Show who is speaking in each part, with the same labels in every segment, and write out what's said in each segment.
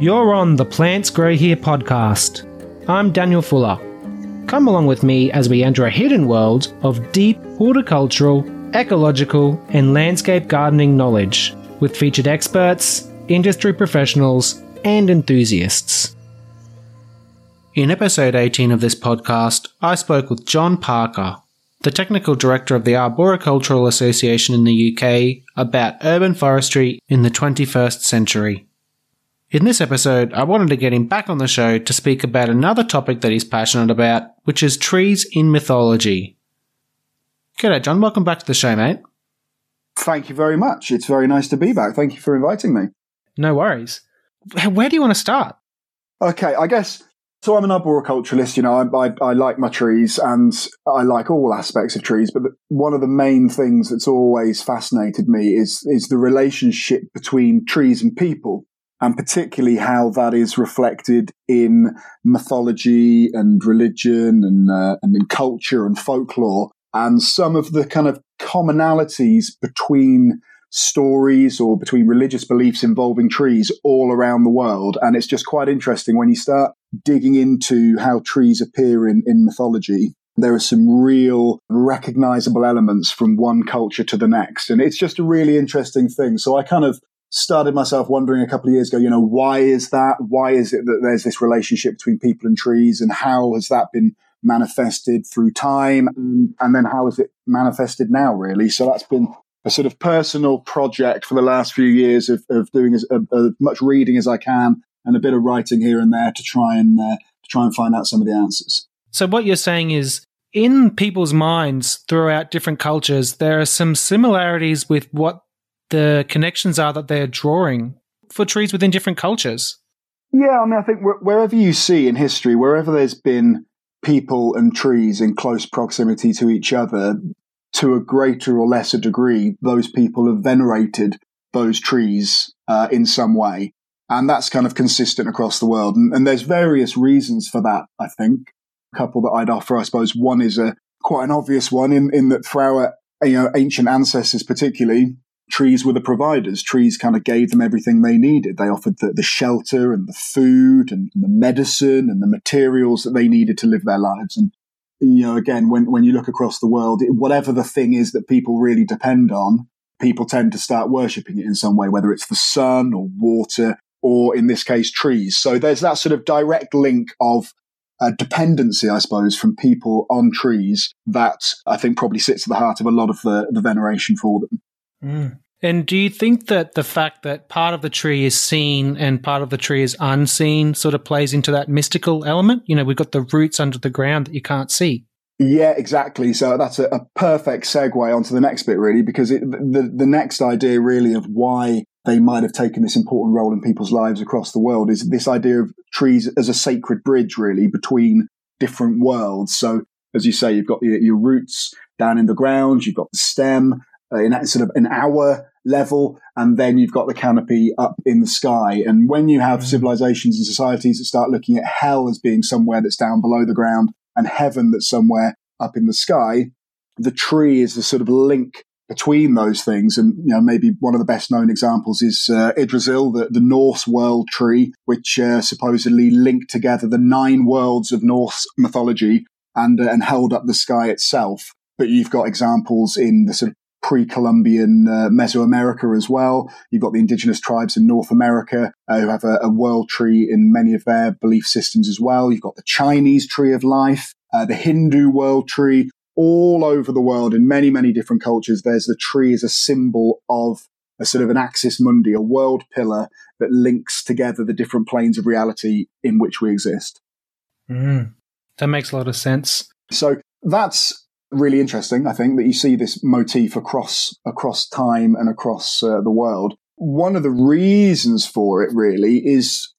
Speaker 1: You're on the Plants Grow Here podcast. I'm Daniel Fuller. Come along with me as we enter a hidden world of deep horticultural, ecological, and landscape gardening knowledge with featured experts, industry professionals, and enthusiasts. In episode 18 of this podcast, I spoke with John Parker, the technical director of the Arboricultural Association in the UK, about urban forestry in the 21st century. In this episode, I wanted to get him back on the show to speak about another topic that he's passionate about, which is trees in mythology. G'day, John. Welcome back to the show, mate.
Speaker 2: Thank you very much. It's very nice to be back. Thank you for inviting me.
Speaker 1: No worries. Where do you want to start?
Speaker 2: Okay, I guess so. I'm an arboriculturalist. You know, I, I, I like my trees and I like all aspects of trees. But one of the main things that's always fascinated me is is the relationship between trees and people and particularly how that is reflected in mythology and religion and, uh, and in culture and folklore and some of the kind of commonalities between stories or between religious beliefs involving trees all around the world. And it's just quite interesting when you start digging into how trees appear in, in mythology. There are some real recognizable elements from one culture to the next. And it's just a really interesting thing. So I kind of started myself wondering a couple of years ago, you know, why is that? Why is it that there's this relationship between people and trees and how has that been manifested through time? And then how is it manifested now, really? So that's been a sort of personal project for the last few years of, of doing as, much reading as I can and a bit of writing here and there to try and uh, to try and find out some of the answers.
Speaker 1: So what you're saying is in people's minds throughout different cultures, there are some similarities with what the connections are that they're drawing for trees within different cultures.
Speaker 2: Yeah, I mean, I think wherever you see in history, wherever there's been people and trees in close proximity to each other, to a greater or lesser degree, those people have venerated those trees uh, in some way. And that's kind of consistent across the world. And, and, there's various reasons for that, I think. A couple that I'd offer, I suppose. One is a quite an obvious one in, in that for our you know, ancient ancestors, particularly, trees were the providers. Trees kind of gave them everything they needed. They offered the, the shelter and the food and the medicine and the materials that they needed to live their lives. And, you know, again, when, when you look across the world, whatever the thing is that people really depend on, people tend to start worshipping it in some way, whether it's the sun or water or in this case, trees. So there's that sort of direct link of uh, dependency, I suppose, from people on trees that I think probably sits at the heart of a lot of the, the veneration for them.
Speaker 1: Mm. And do you think that the fact that part of the tree is seen and part of the tree is unseen sort of plays into that mystical element? You know, we've got the roots under the ground that you can't see.
Speaker 2: Yeah, exactly. So that's a, a perfect segue onto the next bit, really, because it, the the next idea, really, of why they might have taken this important role in people's lives across the world is this idea of trees as a sacred bridge, really, between different worlds. So, as you say, you've got your, your roots down in the ground, you've got the stem, uh, in sort of an hour level, and then you've got the canopy up in the sky. And when you have mm. civilizations and societies that start looking at hell as being somewhere that's down below the ground and heaven that's somewhere up in the sky, the tree is the sort of link between those things. And, you know, maybe one of the best known examples is uh, Yggdrasil, the, the Norse world tree, which uh, supposedly linked together the nine worlds of Norse mythology and, uh, and held up the sky itself. But you've got examples in the sort of pre-Columbian uh, Mesoamerica as well. You've got the indigenous tribes in North America uh, who have a, a, world tree in many of their belief systems as well. You've got the Chinese tree of life, uh, the Hindu world tree. All over the world, in many, many different cultures, there's the tree as a symbol of a sort of an axis mundi, a world pillar that links together the different planes of reality in which we exist.
Speaker 1: Mm, that makes a lot of sense.
Speaker 2: So that's really interesting. I think that you see this motif across across time and across uh, the world. One of the reasons for it really is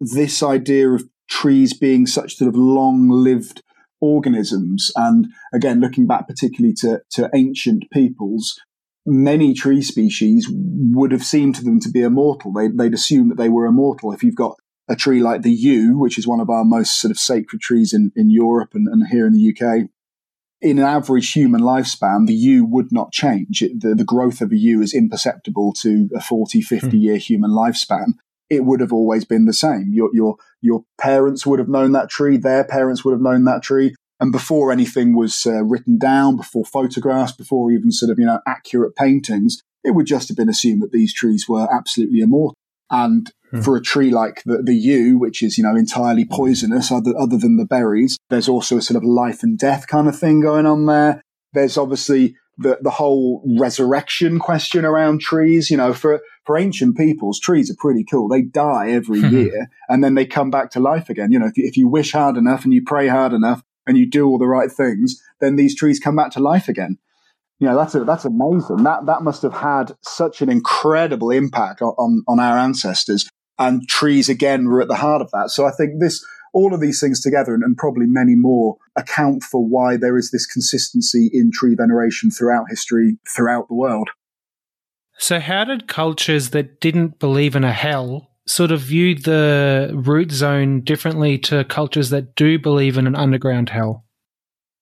Speaker 2: this idea of trees being such sort of long-lived organisms, and again, looking back particularly to to ancient peoples. Many tree species would have seemed to them to be immortal. They, they'd assume that they were immortal. If you've got a tree like the yew, which is one of our most sort of sacred trees in, in Europe and, and here in the UK, in an average human lifespan, the yew would not change. It, the, the, growth of a yew is imperceptible to a 40, 50 hmm. year human lifespan. it would have always been the same. Your, your, your parents would have known that tree, their parents would have known that tree. And before anything was uh, written down, before photographs, before even sort of, you know, accurate paintings, it would just have been assumed that these trees were absolutely immortal. And hmm. for a tree like the, the yew, which is, you know, entirely poisonous other, other than the berries, there's also a sort of life and death kind of thing going on there. There's obviously the, the whole resurrection question around trees. You know, for, for ancient peoples, trees are pretty cool. They die every hmm. year and then they come back to life again. You know, if you, if you wish hard enough and you pray hard enough and you do all the right things, then these trees come back to life again. You know, that's a, that's amazing. That that must have had such an incredible impact on, on our ancestors. And trees again were at the heart of that. So I think this all of these things together and, and, probably many more account for why there is this consistency in tree veneration throughout history, throughout the world.
Speaker 1: So, how did cultures that didn't believe in a hell sort of view the root zone differently to cultures that do believe in an underground hell?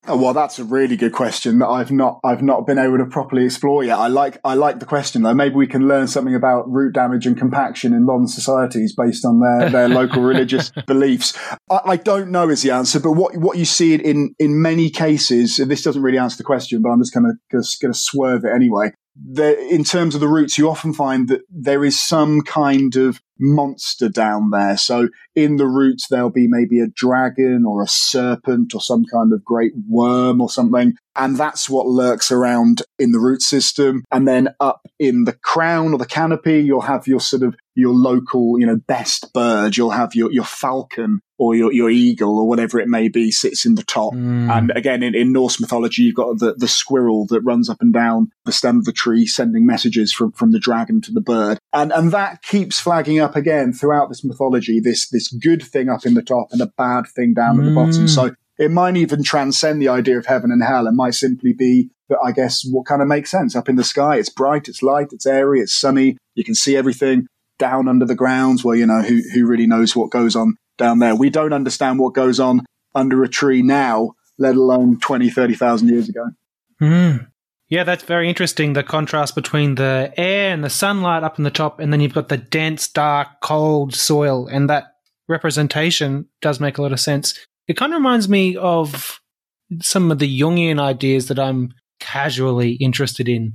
Speaker 2: Oh, well, that's a really good question that I've not I've not been able to properly explore yet. I like I like the question though. Maybe we can learn something about root damage and compaction in modern societies based on their, their local religious beliefs. I, I, don't know is the answer, but what what you see in in many cases, this doesn't really answer the question, but I'm just going to going to swerve it anyway the, in terms of the roots, you often find that there is some kind of monster down there. So in the roots, there'll be maybe a dragon or a serpent or some kind of great worm or something. And that's what lurks around in the root system. And then up in the crown or the canopy, you'll have your sort of your local, you know, best bird. You'll have your, your falcon or your, your eagle or whatever it may be sits in the top. Mm. And again, in, in Norse mythology, you've got the, the squirrel that runs up and down the stem of the tree, sending messages from, from the dragon to the bird. And, and that keeps flagging up again throughout this mythology, this, this good thing up in the top and a bad thing down mm. at the bottom. Mm. So it might even transcend the idea of heaven and hell. It might simply be that I guess what kind of makes sense up in the sky. It's bright, it's light, it's airy, it's sunny. You can see everything down under the grounds Well, you know, who, who really knows what goes on down there. We don't understand what goes on under a tree now, let alone 20, 30,000 years ago.
Speaker 1: Mm. Yeah, that's very interesting. The contrast between the air and the sunlight up in the top, and then you've got the dense, dark, cold soil, and that representation does make a lot of sense. It kind of reminds me of some of the Jungian ideas that I'm casually interested in.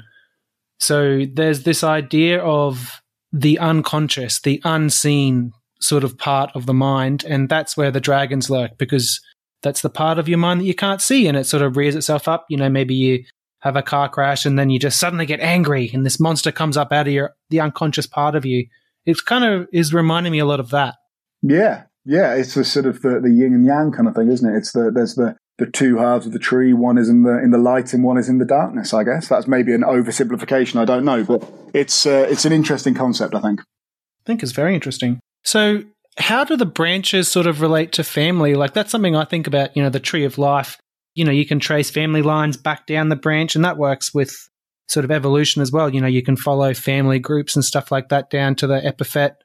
Speaker 1: So there's this idea of the unconscious, the unseen sort of part of the mind, and that's where the dragons lurk because that's the part of your mind that you can't see, and it sort of rears itself up. You know, maybe you have a car crash and then you just suddenly get angry, and this monster comes up out of your the unconscious part of you. It's kind of is reminding me a lot of that.
Speaker 2: Yeah, yeah, it's the sort of the, the yin and yang kind of thing, isn't it? It's the there's the the two halves of the tree. One is in the in the light, and one is in the darkness. I guess that's maybe an oversimplification. I don't know, but it's uh, it's an interesting concept. I think.
Speaker 1: I think it's very interesting. So, how do the branches sort of relate to family? Like, that's something I think about, you know, the tree of life. You know, you can trace family lines back down the branch, and that works with sort of evolution as well. You know, you can follow family groups and stuff like that down to the epiphyte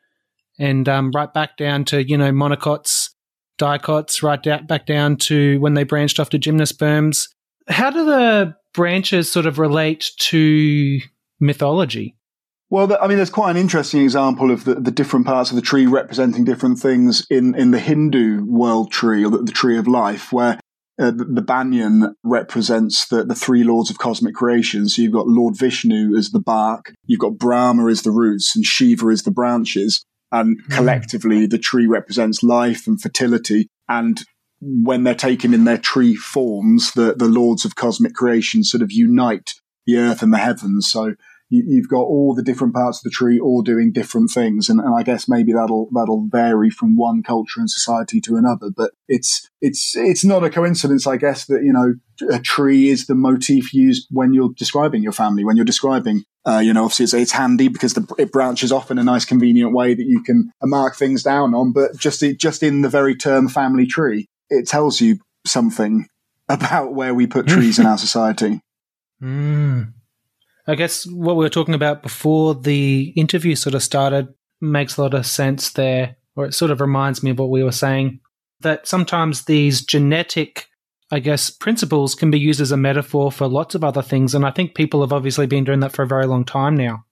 Speaker 1: and um, right back down to, you know, monocots, dicots, right back down to when they branched off to gymnosperms. How do the branches sort of relate to mythology?
Speaker 2: Well, I mean, there's quite an interesting example of the, the different parts of the tree representing different things in, in the Hindu world tree or the, the tree of life, where uh, the, the, banyan represents the, the three lords of cosmic creation. So you've got Lord Vishnu as the bark, you've got Brahma as the roots, and Shiva as the branches. And hmm. collectively, the tree represents life and fertility. And when they're taken in their tree forms, the, the lords of cosmic creation sort of unite the earth and the heavens. So you, have got all the different parts of the tree all doing different things, and, and, I guess maybe that'll that'll vary from one culture and society to another. But it's it's it's not a coincidence, I guess, that you know a tree is the motif used when you're describing your family, when you're describing. Uh, you know, obviously it's, it's handy because the, it branches off in a nice, convenient way that you can mark things down on. But just just in the very term family tree, it tells you something about where we put trees in our society.
Speaker 1: Mm. I guess what we were talking about before the interview sort of started makes a lot of sense there, or it sort of reminds me of what we were saying that sometimes these genetic, I guess, principles can be used as a metaphor for lots of other things. And I think people have obviously been doing that for a very long time now.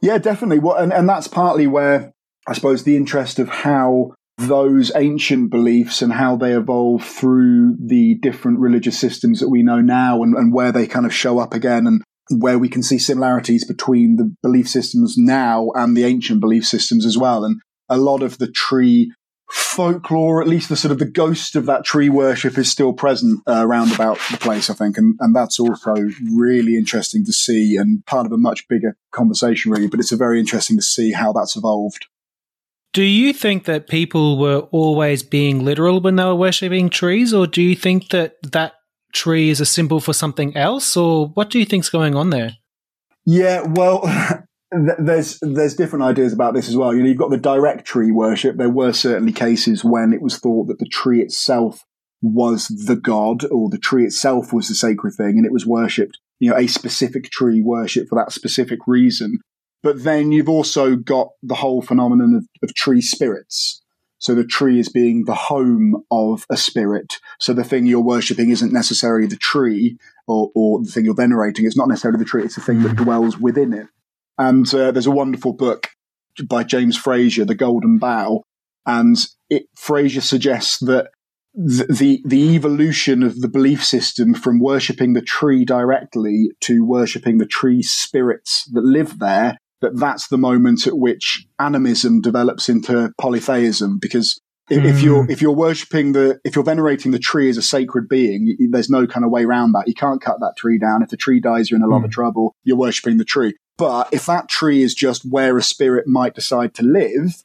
Speaker 2: Yeah, definitely. Well, and, and that's partly where I suppose, the interest of how those ancient beliefs and how they evolve through the different religious systems that we know now and, and where they kind of show up again and where we can see similarities between the belief systems now and the ancient belief systems as well. And a lot of the tree folklore, at least the sort of the ghost of that tree worship is still present uh, around about the place, I think. And, and that's also really interesting to see and part of a much bigger conversation, really. But it's a very interesting to see how that's evolved.
Speaker 1: Do you think that people were always being literal when they were worshipping trees, or do you think that that tree is a symbol for something else, or what do you think's going on there?
Speaker 2: Yeah, well, there's there's different ideas about this as well. You know, you've got the direct tree worship. There were certainly cases when it was thought that the tree itself was the god, or the tree itself was the sacred thing, and it was worshipped. You know, a specific tree worship for that specific reason. But then you've also got the whole phenomenon of, of tree spirits. So the tree is being the home of a spirit. So the thing you're worshipping isn't necessarily the tree or, or the thing you're venerating. It's not necessarily the tree. It's the thing that dwells within it. And uh, there's a wonderful book by James Frazer, The Golden Bough, and it, Frazer suggests that the, the, the evolution of the belief system from worshipping the tree directly to worshipping the tree spirits that live there that that's the moment at which animism develops into polytheism because if, if you're hmm. if you're worshipping the if you're venerating the tree as a sacred being, there's no kind of way around that. You can't cut that tree down. If the tree dies, you're in a lot mm. of trouble. You're worshipping the tree. But if that tree is just where a spirit might decide to live,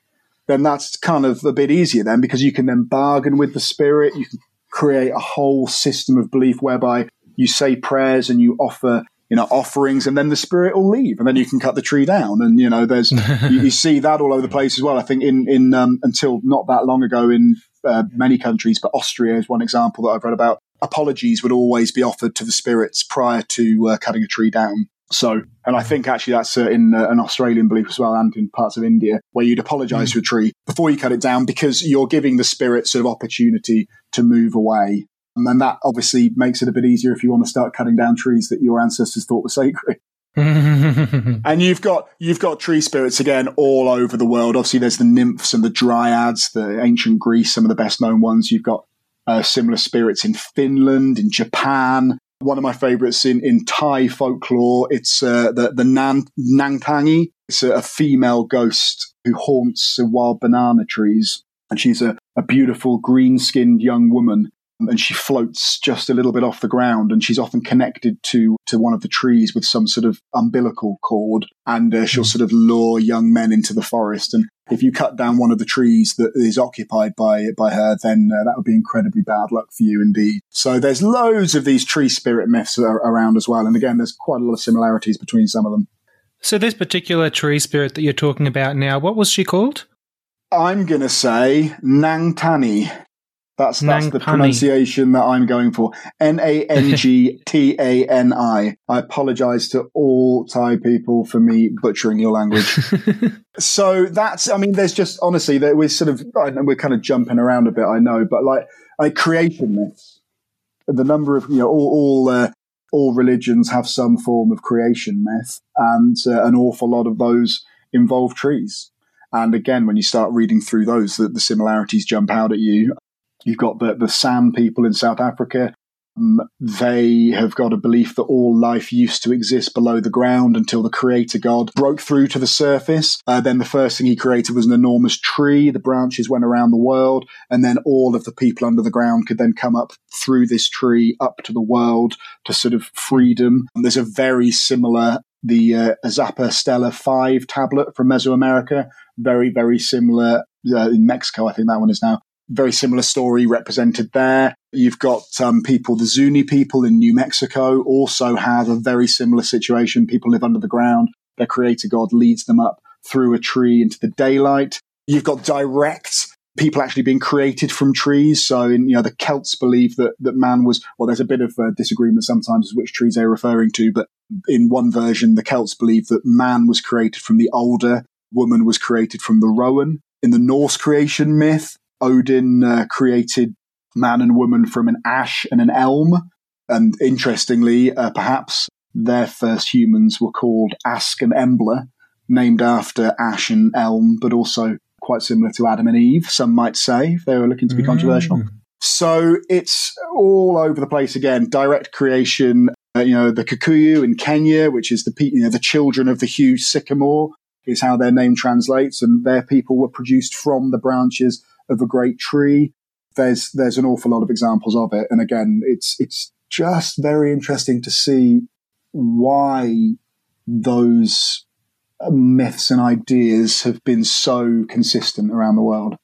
Speaker 2: then that's kind of a bit easier then because you can then bargain with the spirit. You can create a whole system of belief whereby you say prayers and you offer you know offerings and then the spirit will leave and then you can cut the tree down and you know there's you, you, see that all over the place as well i think in in um, until not that long ago in uh, many countries but austria is one example that i've read about apologies would always be offered to the spirits prior to uh, cutting a tree down so, and I think actually that's uh, in uh, an Australian belief as well, and in parts of India, where you'd apologize mm. to a tree before you cut it down because you're giving the spirit sort of opportunity to move away. And that obviously makes it a bit easier if you want to start cutting down trees that your ancestors thought were sacred. and you've got you've got tree spirits again all over the world. Obviously, there's the nymphs and the dryads, the ancient Greece, some of the best known ones. You've got uh, similar spirits in Finland, in Japan. One of my favourites in, in Thai folklore, it's uh, the the Nan, Nangtani. It's a, a female ghost who haunts wild banana trees, and she's a, a beautiful green skinned young woman and she floats just a little bit off the ground and she's often connected to to one of the trees with some sort of umbilical cord and uh, she'll hmm. sort of lure young men into the forest and if you cut down one of the trees that is occupied by by her then uh, that would be incredibly bad luck for you indeed so there's loads of these tree spirit myths around as well and again there's quite a lot of similarities between some of them
Speaker 1: so this particular tree spirit that you're talking about now what was she called
Speaker 2: I'm going to say Nangtani. That's that's the pronunciation that I'm going for. N A N G T A N I. I apologize to all Thai people for me butchering your language. so that's, I mean, there's just honestly, that we're sort of, we're kind of jumping around a bit, I know, but like, like creation myths, the number of, you know, all, all, uh, all religions have some form of creation myth, and uh, an awful lot of those involve trees. And again, when you start reading through those, the, the similarities jump out at you. You've got the, the San people in South Africa. Um, they have got a belief that all life used to exist below the ground until the creator God broke through to the surface. Uh, then the first thing he created was an enormous tree. The branches went around the world, and then all of the people under the ground could then come up through this tree up to the world to sort of freedom. And there's a very similar the uh, Izapa Stela 5 tablet from Mesoamerica. Very, very similar uh, in Mexico, I think that one is now very similar story represented there. You've got um, people, the Zuni people in New Mexico also have a very similar situation. People live under the ground. Their creator God leads them up through a tree into the daylight. You've got direct people actually being created from trees. So, in, you know, the Celts believe that, that man was, well, there's a bit of uh, disagreement sometimes as which trees they're referring to, but in one version, the Celts believe that man was created from the alder, woman was created from the rowan. In the Norse creation myth, Odin uh, created man and woman from an ash and an elm. And interestingly, uh, perhaps their first humans were called Ask and Embla, named after ash and elm, but also quite similar to Adam and Eve, some might say, if they were looking to be mm. controversial. So it's all over the place again. Direct creation, uh, you know, the Kikuyu in Kenya, which is the you know the children of the huge sycamore, is how their name translates, and their people were produced from the branches of a great tree. There's there's an awful lot of examples of it, and again, it's it's just very interesting to see why those myths and ideas have been so consistent around the world.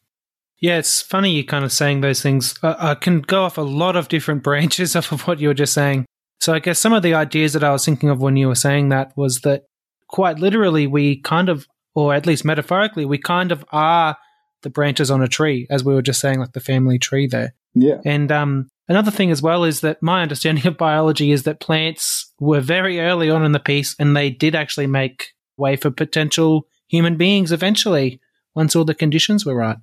Speaker 1: Yeah, it's funny you kind of saying those things. I, I can go off a lot of different branches off of what you were just saying. So I guess some of the ideas that I was thinking of when you were saying that was that quite literally we kind of, or at least metaphorically, we kind of are the branches on a tree, as we were just saying, like the family tree there.
Speaker 2: Yeah.
Speaker 1: And um, another thing as well is that my understanding of biology is that plants were very early on in the piece and they did actually make way for potential human beings eventually once all the conditions were right.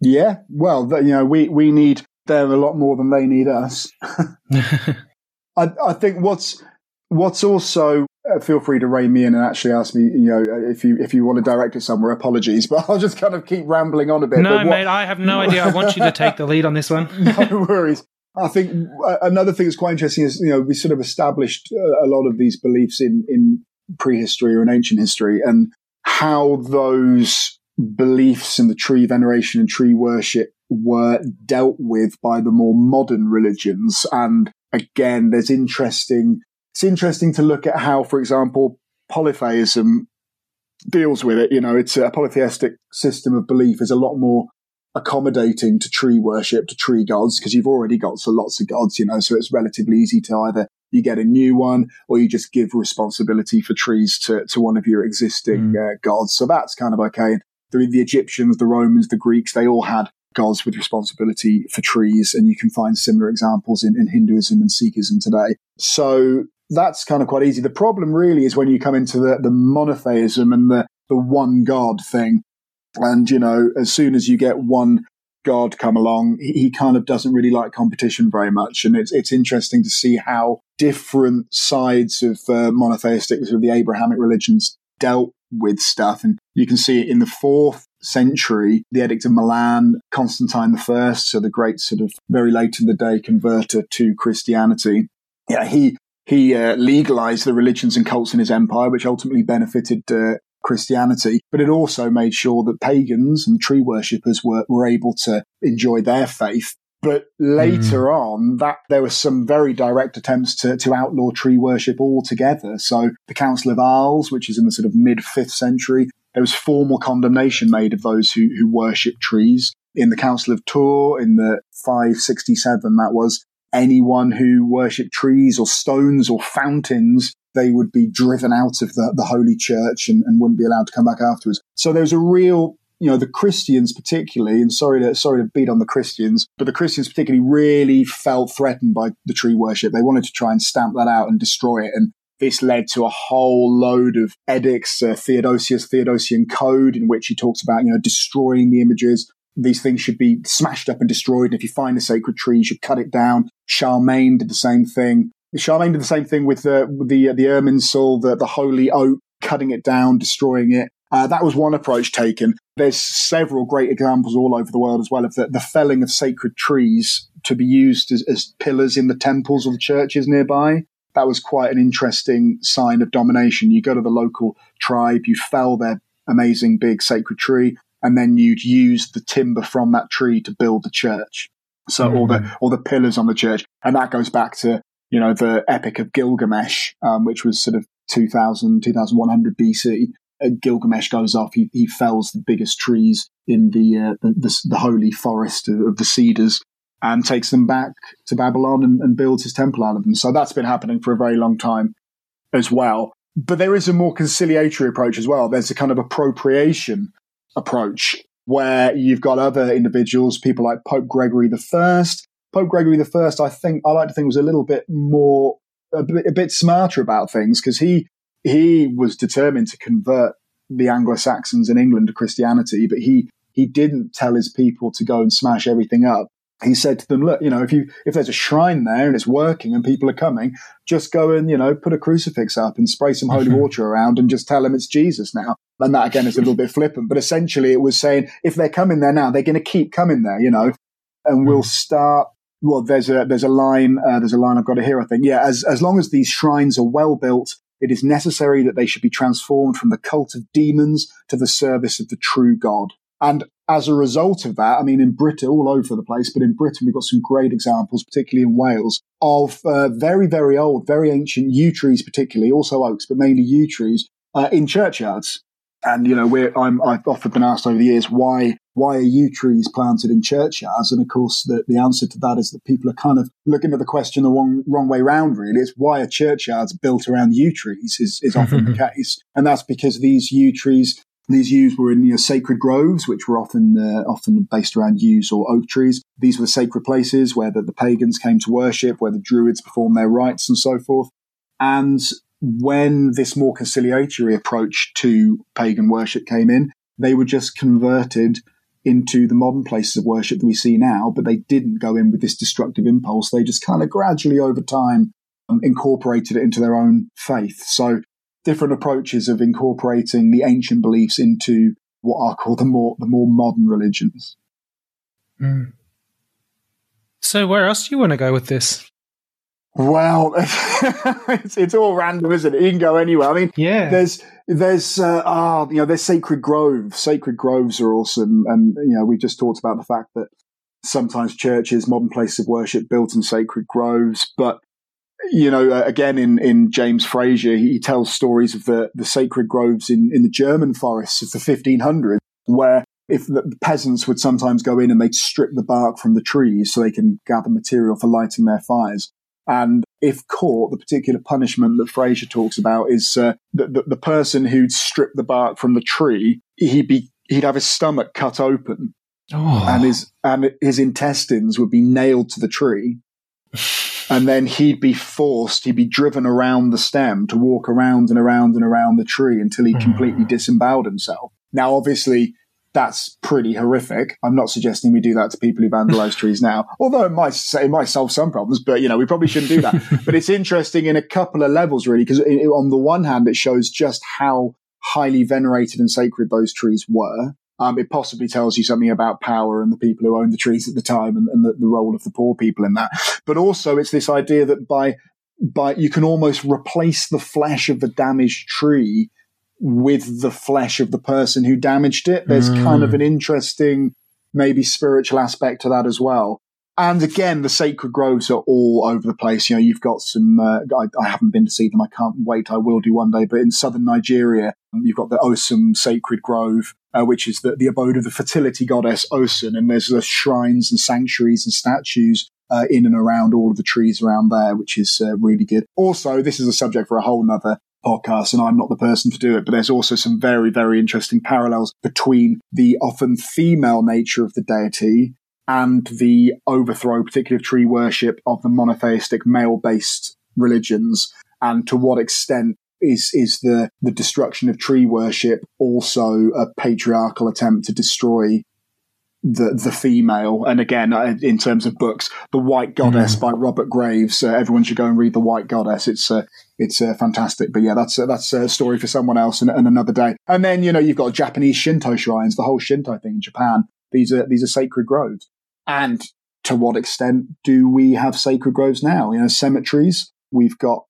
Speaker 2: Yeah, well, you know, we, we need them a lot more than they need us. I, I think what's what's also feel free to rein me in and actually ask me, you know, if you if you want to direct it somewhere. Apologies, but I'll just kind of keep rambling on a bit.
Speaker 1: No, what, mate, I have no idea. I want you to take the lead on this one.
Speaker 2: no worries. I think uh, another thing that's quite interesting is you know we sort of established uh, a lot of these beliefs in in prehistory or in ancient history and how those beliefs in the tree veneration and tree worship were dealt with by the more modern religions. And again, there's interesting, it's interesting to look at how, for example, polytheism deals with it. You know, it's a polytheistic system of belief is a lot more accommodating to tree worship, to tree gods, because you've already got so lots of gods, you know, so it's relatively easy to either you get a new one, or you just give responsibility for trees to, to one of your existing mm. uh, gods. So that's kind of okay. The, the Egyptians, the Romans, the Greeks, they all had gods with responsibility for trees, and you can find similar examples in, in Hinduism and Sikhism today. So that's kind of quite easy. The problem really is when you come into the, the monotheism and the, the one God thing. And, you know, as soon as you get one God come along, he, he, kind of doesn't really like competition very much. And it's, it's interesting to see how different sides of uh, monotheistic, sort of the Abrahamic religions, dealt with stuff. And you can see it in the fourth century, the Edict of Milan, Constantine I, so the great sort of very late in the day converter to Christianity. Yeah, he he uh, legalized the religions and cults in his empire, which ultimately benefited uh, Christianity, but it also made sure that pagans and tree worshippers were, were able to enjoy their faith. But later mm. on, that there were some very direct attempts to, to outlaw tree worship altogether. So the Council of Arles, which is in the sort of mid fifth century, there was formal condemnation made of those who, who worship trees. In the Council of Tours in the 567, that was anyone who worshipped trees or stones or fountains they would be driven out of the, the holy church and, and wouldn't be allowed to come back afterwards. So there's a real you know the Christians particularly, and sorry to sorry to beat on the Christians, but the Christians particularly really felt threatened by the tree worship. They wanted to try and stamp that out and destroy it, and this led to a whole load of edicts, uh, Theodosius Theodosian Code, in which he talks about you know destroying the images. These things should be smashed up and destroyed. And if you find a sacred tree, you should cut it down. Charlemagne did the same thing. Charlemagne did the same thing with the with the the Irminsul, the the holy oak, cutting it down, destroying it. Uh, that was one approach taken. There's several great examples all over the world as well of the, the felling of sacred trees to be used as, as pillars in the temples or the churches nearby. That was quite an interesting sign of domination. You go to the local tribe, you fell their amazing big sacred tree, and then you'd use the timber from that tree to build the church. So mm-hmm. all the mm. all the pillars on the church, and that goes back to you know, the Epic of Gilgamesh, um, which was sort of 2000, 2100 BC. Uh, Gilgamesh goes off, he, he fells the biggest trees in the, uh, the, the, the, holy forest of the cedars and takes them back to Babylon and, and builds his temple out of them. So that's been happening for a very long time as well. But there is a more conciliatory approach as well. There's a kind of appropriation approach where you've got other individuals, people like Pope Gregory the First, Pope Gregory I, I think I like to think was a little bit more a bit, a bit smarter about things because he he was determined to convert the Anglo Saxons in England to Christianity, but he he didn't tell his people to go and smash everything up. He said to them, "Look, you know, if you if there's a shrine there and it's working and people are coming, just go and you know put a crucifix up and spray some holy water around and just tell them it's Jesus now." And that again is a little bit flippant, but essentially it was saying if they're coming there now, they're going to keep coming there, you know, and we'll hmm. start. Well, there's a there's a line uh, there's a line I've got to hear. I think yeah, as as long as these shrines are well built, it is necessary that they should be transformed from the cult of demons to the service of the true God. And as a result of that, I mean, in Britain, all over the place, but in Britain, we've got some great examples, particularly in Wales, of uh, very, very old, very ancient yew trees, particularly, also oaks, but mainly yew trees, uh, in churchyards. And you know, we're, I'm, I've often been asked over the years why why are yew trees planted in churchyards? And of course, the, the answer to that is that people are kind of looking at the question the wrong wrong way round. Really, it's why are churchyards built around yew trees is is often the case, and that's because these yew trees these yews were in you know, sacred groves, which were often uh, often based around yews or oak trees. These were sacred places where the, the pagans came to worship, where the druids performed their rites, and so forth. And when this more conciliatory approach to pagan worship came in, they were just converted into the modern places of worship that we see now, but they didn't go in with this destructive impulse. They just kind of gradually over time um, incorporated it into their own faith. So different approaches of incorporating the ancient beliefs into what are called the more the more modern religions.
Speaker 1: Mm. So where else do you want to go with this?
Speaker 2: Well, it's, it's, all random, isn't it? You can go anywhere. I mean, yeah. There's there's uh, ah, you know, there's sacred groves. Sacred groves are awesome, and you know, we just talked about the fact that sometimes churches, modern places of worship, built in sacred groves. But you know, uh, again in in James Frazer, he tells stories of the the sacred groves in in the German forests of the 1500s, where if the peasants would sometimes go in and they'd strip the bark from the trees so they can gather material for lighting their fires. And if caught, the particular punishment that Frazer talks about is uh, that the, the, person who'd strip the bark from the tree, he'd be he'd have his stomach cut open, oh. and his and his intestines would be nailed to the tree, and then he'd be forced, he'd be driven around the stem to walk around and around and around the tree until he completely hmm. disemboweled himself. Now, obviously, that's pretty horrific. I'm not suggesting we do that to people who vandalize trees now, although it might say it might solve some problems. But you know, we probably shouldn't do that. but it's interesting in a couple of levels, really, because on the one hand, it shows just how highly venerated and sacred those trees were. Um, it possibly tells you something about power and the people who owned the trees at the time and, and the, the role of the poor people in that. But also, it's this idea that by by you can almost replace the flesh of the damaged tree with the flesh of the person who damaged it. There's mm. kind of an interesting, maybe spiritual aspect to that as well. And again, the sacred groves are all over the place. You know, you've got some, uh, I, I, haven't been to see them. I can't wait. I will do one day. But in southern Nigeria, you've got the Osun Sacred Grove, uh, which is the, the abode of the fertility goddess Osun. And there's the shrines and sanctuaries and statues uh, in and around all of the trees around there, which is uh, really good. Also, this is a subject for a whole nother podcast, and I'm not the person to do it, but there's also some very, very interesting parallels between the often female nature of the deity and the overthrow, particularly of tree worship, of the monotheistic male based religions, and to what extent is is the the destruction of tree worship also a patriarchal attempt to destroy the the female. And again, uh, in terms of books, The White Goddess mm. by Robert Graves. Uh, everyone should go and read The White Goddess. It's uh, it's uh, fantastic. But yeah, that's uh, that's a story for someone else and, and, another day. And then you know you've got Japanese Shinto shrines, the whole Shinto thing in Japan. These are these are sacred groves. And to what extent do we have sacred groves now? You know, cemeteries. We've got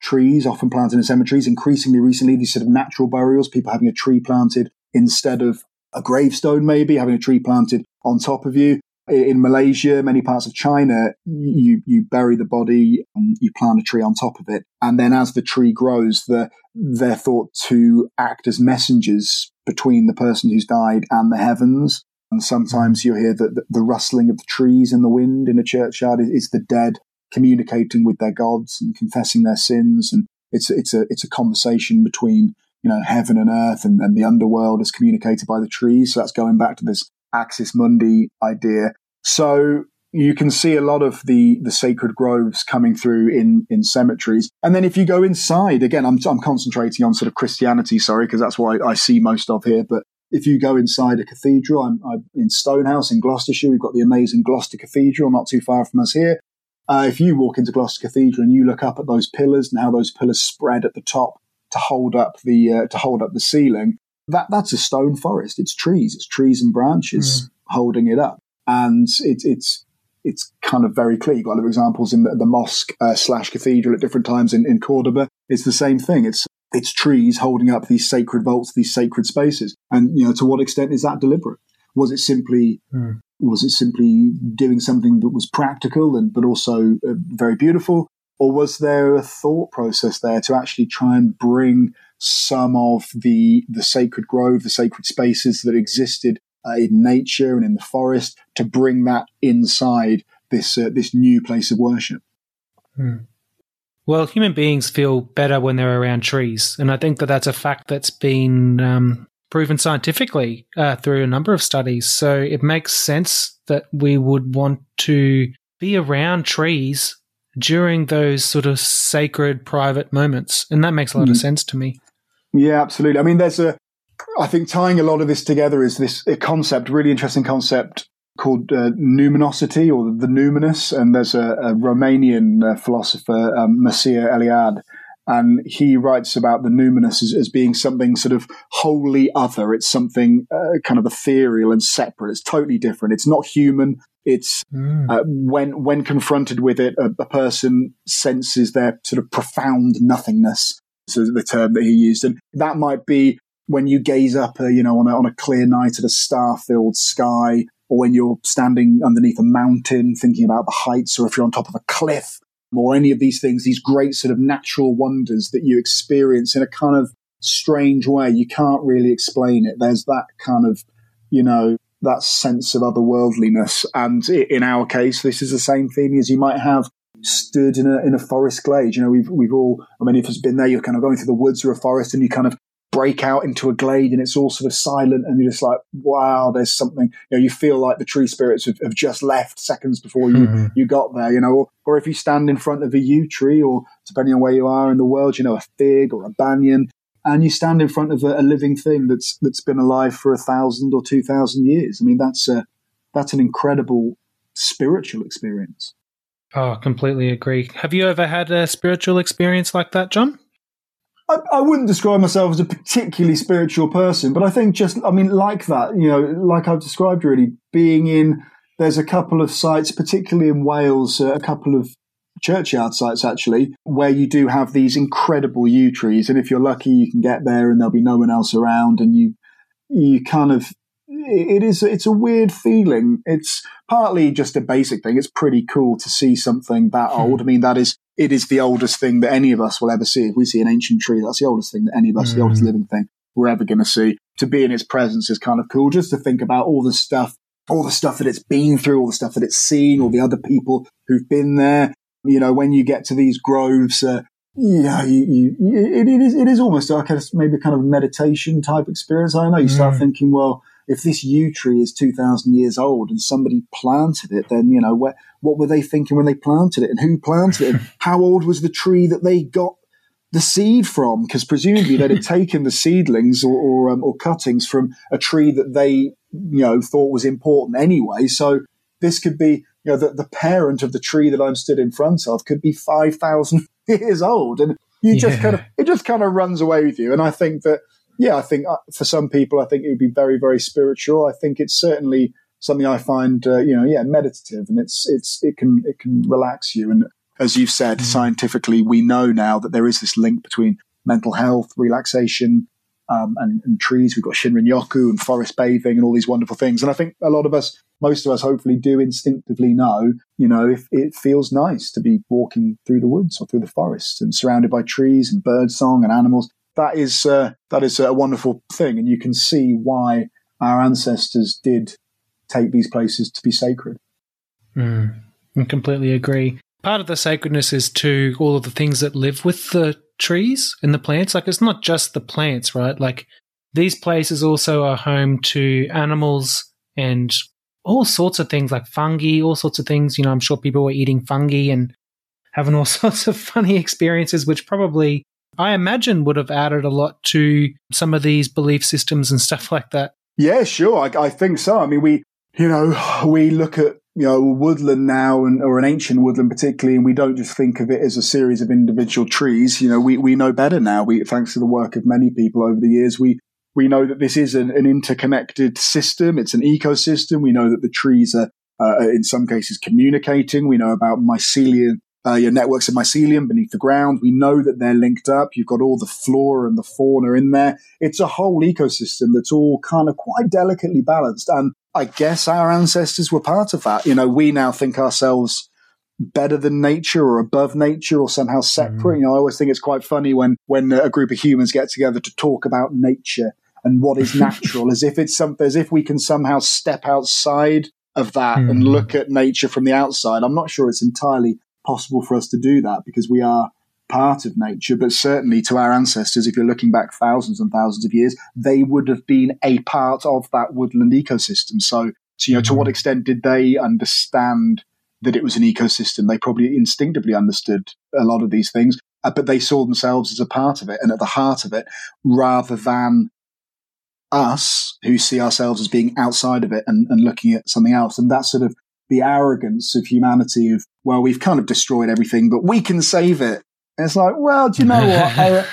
Speaker 2: trees often planted in cemeteries. Increasingly recently, these sort of natural burials, people having a tree planted instead of a gravestone, maybe having a tree planted on top of you. In Malaysia, many parts of China, you, you bury the body, and you plant a tree on top of it. And then as the tree grows, the, they're thought to act as messengers between the person who's died and the heavens. And sometimes you hear that the, rustling of the trees in the wind in a churchyard is, is the dead communicating with their gods and confessing their sins. And it's, it's a, it's a conversation between you know, heaven and earth and, and the underworld is communicated by the trees. So that's going back to this axis mundi idea. So you can see a lot of the the sacred groves coming through in in cemeteries. And then if you go inside, again, I'm I'm concentrating on sort of Christianity, sorry, because that's what I, I, see most of here. But if you go inside a cathedral, I'm, I'm, in Stonehouse in Gloucestershire. We've got the amazing Gloucester Cathedral, not too far from us here. Uh, if you walk into Gloucester Cathedral and you look up at those pillars and how those pillars spread at the top to hold up the uh, to hold up the ceiling. That that's a stone forest. It's trees. It's trees and branches mm. holding it up, and it, it's it's kind of very clear. You've got other examples in the, the mosque uh, slash cathedral at different times in, in Cordoba. It's the same thing. It's it's trees holding up these sacred vaults, these sacred spaces, and you know to what extent is that deliberate? Was it simply mm. was it simply doing something that was practical and but also uh, very beautiful, or was there a thought process there to actually try and bring some of the the sacred grove, the sacred spaces that existed uh, in nature and in the forest, to bring that inside this uh, this new place of worship.
Speaker 1: Hmm. Well, human beings feel better when they're around trees, and I think that that's a fact that's been um, proven scientifically uh, through a number of studies. So it makes sense that we would want to be around trees during those sort of sacred private moments. And that makes a lot mm. of hmm. sense to me.
Speaker 2: Yeah, absolutely. I mean, there's a, I think tying a lot of this together is this concept, really interesting concept called uh, numinosity or the numinous. And there's a, a Romanian uh, philosopher, um, Mircea Eliade, and he writes about the numinous as, as, being something sort of wholly other. It's something uh, kind of ethereal and separate. It's totally different. It's not human. It's mm. uh, when when confronted with it, a, a, person senses their sort of profound nothingness. So the term that he used, and that might be when you gaze up, uh, you know, on a, on a clear night at a star-filled sky, or when you're standing underneath a mountain thinking about the heights, or if you're on top of a cliff, or any of these things, these great sort of natural wonders that you experience in a kind of strange way. You can't really explain it. There's that kind of, you know, that sense of otherworldliness. And in our case, this is the same theme as you might have stood in a in a forest glade. You know, we've we've all, many of us been there. You're kind of going through the woods or a forest, and you kind of break out into a glade, and it's all sort of silent, and you're just like, wow, there's something. You know, you feel like the tree spirits have, have just left seconds before you mm-hmm. you got there. You know, or, or if you stand in front of a yew tree, or depending on where you are in the world, you know, a fig or a banyan, and you stand in front of a, a, living thing that's that's been alive for a thousand or two thousand years. I mean, that's a that's an incredible spiritual experience.
Speaker 1: Oh, completely agree. Have you ever had a spiritual experience like that, John?
Speaker 2: I, I, wouldn't describe myself as a particularly spiritual person, but I think just, I mean, like that, you know, like I've described really, being in, there's a couple of sites, particularly in Wales, uh, a couple of churchyard sites actually, where you do have these incredible yew trees. And if you're lucky, you can get there and there'll be no one else around and you, you kind of, it is, it's a weird feeling. It's partly just a basic thing. It's pretty cool to see something that hmm. old. I mean, that is, it is the oldest thing that any of us will ever see. If we see an ancient tree, that's the oldest thing that any of us, mm. the oldest hmm. living thing we're ever going to see. To be in its presence is kind of cool. Just to think about all the stuff all the stuff that it's been through, all the stuff that it's seen, all the other people who've been there, you know, when you get to these groves, uh, yeah, you, you, it, it is it is almost like a, maybe kind of meditation type experience. I know you start mm. thinking, well, if this yew tree is two thousand years old and somebody planted it, then you know what what were they thinking when they planted it, and who planted it, and how old was the tree that they got the seed from? Because presumably they'd have taken the seedlings or or, um, or cuttings from a tree that they you know thought was important anyway. So this could be you know, the, the parent of the tree that I'm stood in front of could be 5,000 years old. And you yeah. just kind of, it just kind of runs away with you. And I think that, yeah, I think uh, for some people, I think it would be very, very spiritual. I think it's certainly something I find, uh, you know, yeah, meditative and it's, it's, it can, it can relax you. And as you've said, mm. scientifically, we know now that there is this link between mental health, relaxation, um, and, and, trees. We've got Shinrin Yoku and forest bathing and all these wonderful things. And I think a lot of us, most of us, hopefully do instinctively know, you know, if it feels nice to be walking through the woods or through the forest and surrounded by trees and bird song and animals. That is uh, that is a wonderful thing, and you can see why our ancestors did take these places to be sacred.
Speaker 1: Mm, I completely agree. Part of the sacredness is to all of the things that live with the trees and the plants. Like it's not just the plants, right? Like these places also are home to animals and all sorts of things like fungi, all sorts of things. You know, I'm sure people were eating fungi and having all sorts of funny experiences, which probably I imagine would have added a lot to some of these belief systems and stuff like that.
Speaker 2: Yeah, sure. I, I think so. I mean, we, you know, we look at you know, woodland now and, or an ancient woodland particularly, and we don't just think of it as a series of individual trees. You know, we, we know better now. We, thanks to the work of many people over the years, we, We know that this is an, an interconnected system. It's an ecosystem. We know that the trees are, uh, in some cases, communicating. We know about mycelium, uh, your networks of mycelium beneath the ground. We know that they're linked up. You've got all the flora and the fauna in there. It's a whole ecosystem that's all kind of quite delicately balanced. And I guess our ancestors were part of that. You know, we now think ourselves better than nature or above nature or somehow separate. Mm. You know, I always think it's quite funny when when a group of humans get together to talk about nature and what is natural, as if it's something, as if we can somehow step outside of that mm. and look at nature from the outside. I'm not sure it's entirely possible for us to do that because we are part of nature, but certainly to our ancestors, if you're looking back thousands and thousands of years, they would have been a part of that woodland ecosystem. So, so you know, to what mm. extent did they understand that it was an ecosystem. They probably instinctively understood a lot of these things, uh, but they saw themselves as a part of it and at the heart of it rather than us who see ourselves as being outside of it and, and looking at something else. And that sort of the arrogance of humanity of, well, we've kind of destroyed everything, but we can save it. And it's like, well, do you know what? I,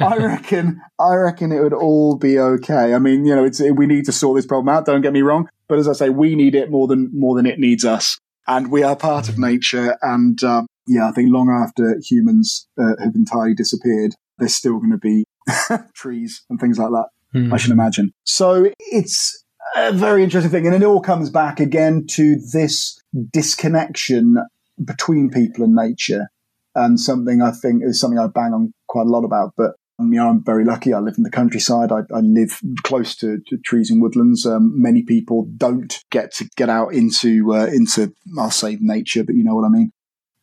Speaker 2: I reckon, I reckon it would all be okay. I mean, you know, it's, we need to sort this problem out. Don't get me wrong. But as I say, we need it more than, more than it needs us and we are part of nature. And um, yeah, I think long after humans uh, have entirely disappeared, there's still going to be trees and things like that. Mm. I should imagine. So it's a very interesting thing, and it all comes back again to this disconnection between people and nature, and something I think is something I bang on quite a lot about, but um, you know, I'm very lucky. I live in the countryside. I, I live close to, to, trees and woodlands. Um, many people don't get to get out into uh, into I'll say nature, but you know what I mean.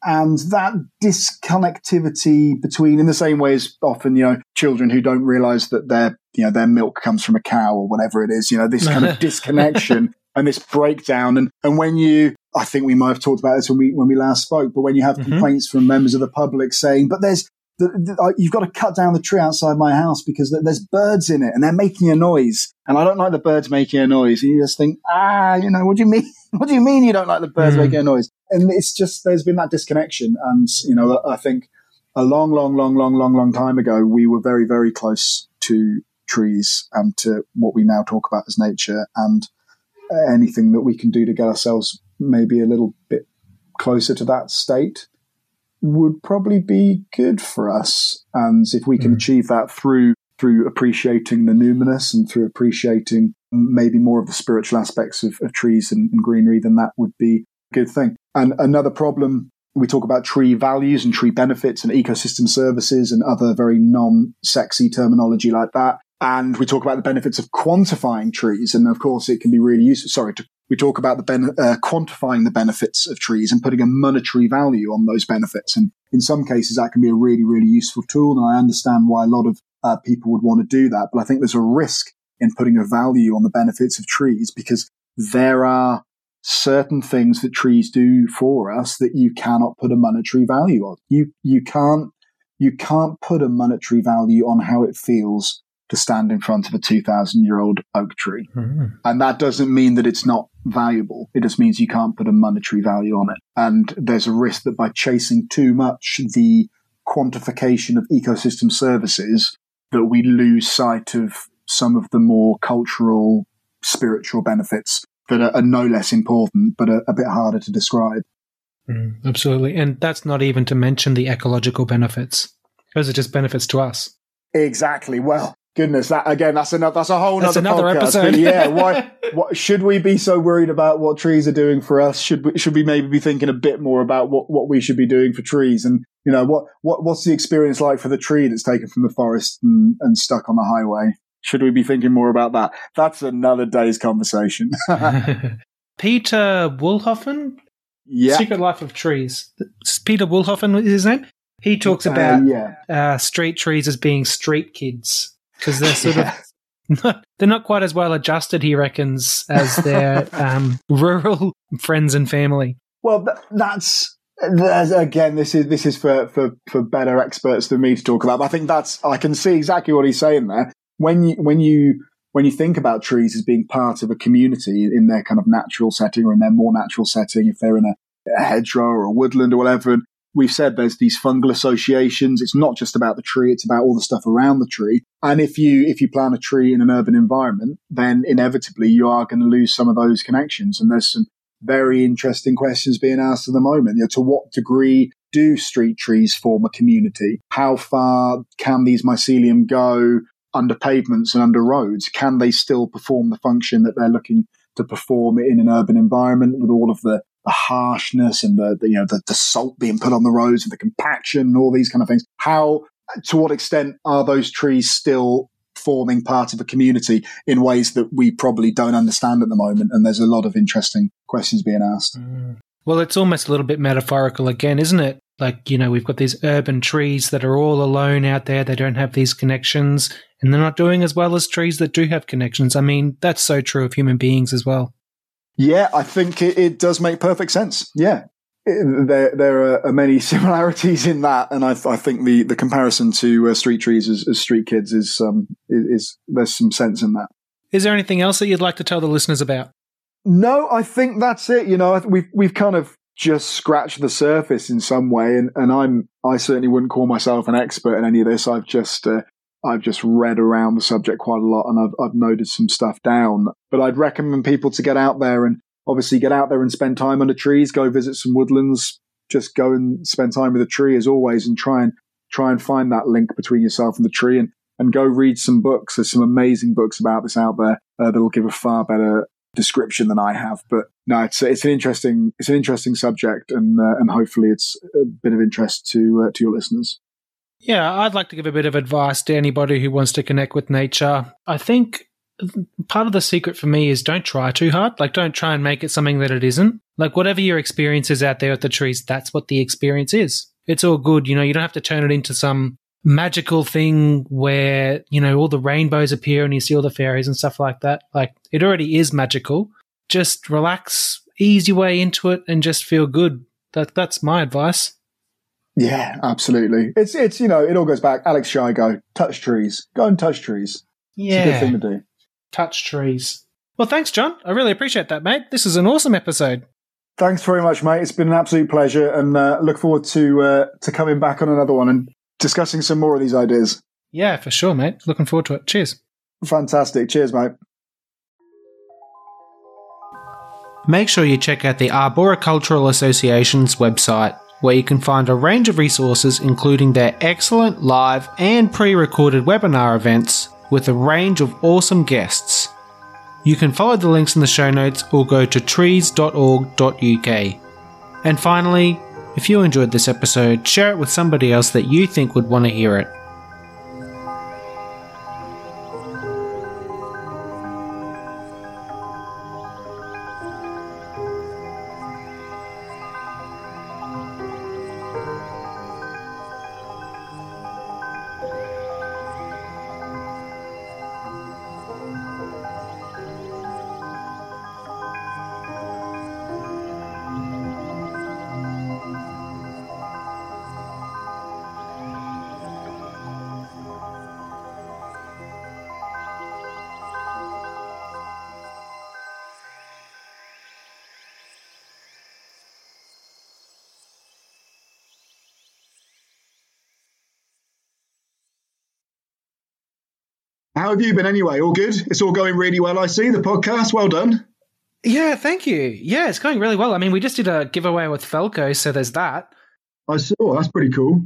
Speaker 2: And that disconnectivity between, in the same way as often, you know, children who don't realize that their, you know, their milk comes from a cow or whatever it is, you know, this kind of disconnection and this breakdown. And, and when you, I think we might have talked about this when we, when we last spoke, but when you have mm-hmm. complaints from members of the public saying, but there's, the, the, you've got to cut down the tree outside my house because there's birds in it and they're making a noise. And I don't like the birds making a noise. And you just think, ah, you know, what do you mean? what do you mean you don't like the birds mm. making a noise? And it's just, there's been that disconnection. And, you know, I think a long, long, long, long, long, long time ago, we were very, very close to trees and to what we now talk about as nature and anything that we can do to get ourselves maybe a little bit closer to that state would probably be good for us. And if we can mm. achieve that through through appreciating the numinous and through appreciating maybe more of the spiritual aspects of, of trees and, and, greenery, then that would be a good thing. And another problem we talk about tree values and tree benefits and ecosystem services and other very non-sexy terminology like that. And we talk about the benefits of quantifying trees. And of course, it can be really useful. Sorry, to we talk about the ben- uh, quantifying the benefits of trees and putting a monetary value on those benefits. And in some cases, that can be a really, really useful tool. And I understand why a lot of uh, people would want to do that. But I think there's a risk in putting a value on the benefits of trees because there are certain things that trees do for us that you cannot put a monetary value on. You, you can't, you can't put a monetary value on how it feels to stand in front of a 2000 year old oak tree. Mm-hmm. And that doesn't mean that it's not valuable. It just means you can't put a monetary value on it. And there's a risk that by chasing too much the quantification of ecosystem services, that we lose sight of some of the more cultural, spiritual benefits that are, are no less important, but are a bit harder to describe.
Speaker 1: Mm, absolutely. And that's not even to mention the ecological benefits. Those are just benefits to us.
Speaker 2: Exactly. Well, Goodness, that again, that's another that's a whole
Speaker 1: that's another podcast. episode.
Speaker 2: yeah, why what should we be so worried about what trees are doing for us? Should we should we maybe be thinking a bit more about what, what we should be doing for trees and you know what, what what's the experience like for the tree that's taken from the forest and, and stuck on the highway? Should we be thinking more about that? That's another day's conversation.
Speaker 1: Peter Woolhoffen?
Speaker 2: Yeah.
Speaker 1: Secret Life of Trees. Peter Woolhoffen is his name? He talks uh, about uh, yeah. uh, street trees as being street kids because they're sort yeah. of not, they're not quite as well adjusted, he reckons, as their um, rural friends and family.
Speaker 2: Well, th- that's again, this is this is for, for for better experts than me to talk about. But I think that's I can see exactly what he's saying there. When you when you when you think about trees as being part of a community in their kind of natural setting or in their more natural setting, if they're in a, a hedgerow or a woodland or whatever, and we've said there's these fungal associations. It's not just about the tree; it's about all the stuff around the tree. And if you if you plant a tree in an urban environment, then inevitably you are going to lose some of those connections. And there's some very interesting questions being asked at the moment. You know, to what degree do street trees form a community? How far can these mycelium go under pavements and under roads? Can they still perform the function that they're looking to perform in an urban environment with all of the, the harshness and the, the you know the, the salt being put on the roads and the compaction and all these kind of things? How to what extent are those trees still forming part of a community in ways that we probably don't understand at the moment? And there's a lot of interesting questions being asked.
Speaker 1: Mm. Well, it's almost a little bit metaphorical again, isn't it? Like, you know, we've got these urban trees that are all alone out there. They don't have these connections and they're not doing as well as trees that do have connections. I mean, that's so true of human beings as well.
Speaker 2: Yeah, I think it, it does make perfect sense. Yeah. there, there are many similarities in that, and I, I think the, the comparison to uh, street trees as, as, street kids is, um, is, is there's some sense in that.
Speaker 1: Is there anything else that you'd like to tell the listeners about?
Speaker 2: No, I think that's it. You know, we've we've kind of just scratched the surface in some way, and, and I'm I certainly wouldn't call myself an expert in any of this. I've just uh, I've just read around the subject quite a lot, and I've I've noted some stuff down. But I'd recommend people to get out there and obviously get out there and spend time under trees. Go visit some woodlands. Just go and spend time with a tree as always, and try and try and find that link between yourself and the tree, and and go read some books. There's some amazing books about this out there uh, that'll give a far better description than I have. But no, it's it's an interesting it's an interesting subject, and uh, and hopefully it's a bit of interest to uh, to your listeners.
Speaker 1: Yeah, I'd like to give a bit of advice to anybody who wants to connect with nature. I think part of the secret for me is don't try too hard. Like, don't try and make it something that it isn't. Like, whatever your experience is out there with the trees, that's what the experience is. It's all good. You know, you don't have to turn it into some magical thing where, you know, all the rainbows appear and you see all the fairies and stuff like that. Like it already is magical. Just relax, ease your way into it and just feel good. That that's my advice.
Speaker 2: Yeah, absolutely. It's it's you know, it all goes back. Alex Shigo, touch trees. Go and touch trees. Yeah. It's a good thing to do.
Speaker 1: Touch trees. Well, thanks, John. I really appreciate that, mate. This is an awesome episode.
Speaker 2: Thanks very much, mate. It's been an absolute pleasure, and uh, look forward to uh, to coming back on another one and discussing some more of these ideas.
Speaker 1: Yeah, for sure, mate. Looking forward to it. Cheers.
Speaker 2: Fantastic. Cheers, mate.
Speaker 1: Make sure you check out the Arboricultural Association's website, where you can find a range of resources, including their excellent live and pre recorded webinar events with a range of awesome guests. You can follow the links in the show notes or go to trees.org.uk. And finally, if you enjoyed this episode, share it with somebody else that you think would want to hear it.
Speaker 2: How have you been anyway? All good? It's all going really well, I see. The podcast, well done.
Speaker 1: Yeah, thank you. Yeah, it's going really well. I mean, we just did a giveaway with Felco, so there's that.
Speaker 2: I saw. That's pretty cool.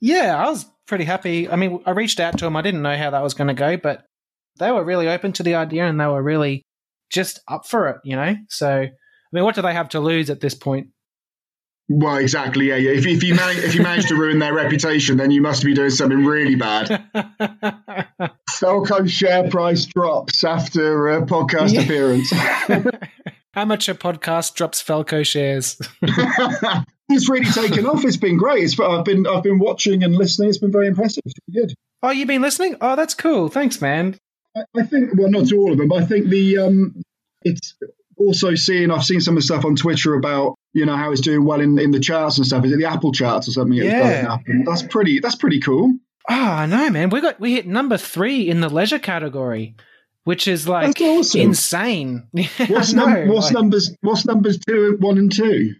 Speaker 1: Yeah, I was pretty happy. I mean, I reached out to them. I didn't know how that was going to go, but they were really open to the idea and they were really just up for it, you know? So, I mean, what do they have to lose at this point?
Speaker 2: Well, exactly. Yeah, yeah. If, if you manage, if you manage to ruin their reputation, then you must be doing something really bad. Felco share price drops after a podcast yeah. appearance.
Speaker 1: Amateur podcast drops Felco shares.
Speaker 2: it's really taken off. It's been great. It's, I've been I've been watching and listening. It's been very impressive. It's good.
Speaker 1: Oh, you've been listening? Oh, that's cool. Thanks, man.
Speaker 2: I, I think well, not to all of them, but I think the um, it's also seeing I've seen some of the stuff on Twitter about you know how it's doing well in, in the charts and stuff. Is it the Apple charts or something?
Speaker 1: Yeah,
Speaker 2: that's pretty. That's pretty cool.
Speaker 1: Oh, I know, man. We got we hit number three in the leisure category, which is like awesome. insane.
Speaker 2: What's, num- what's like, numbers? What's numbers two, one, and two?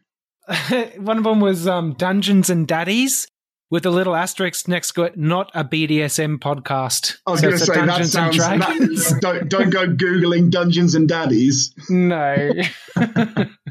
Speaker 1: one of them was um, Dungeons and Daddies with a little asterisk next to it, not a BDSM podcast.
Speaker 2: I was so going to say that sounds. That, don't don't go googling Dungeons and Daddies.
Speaker 1: No.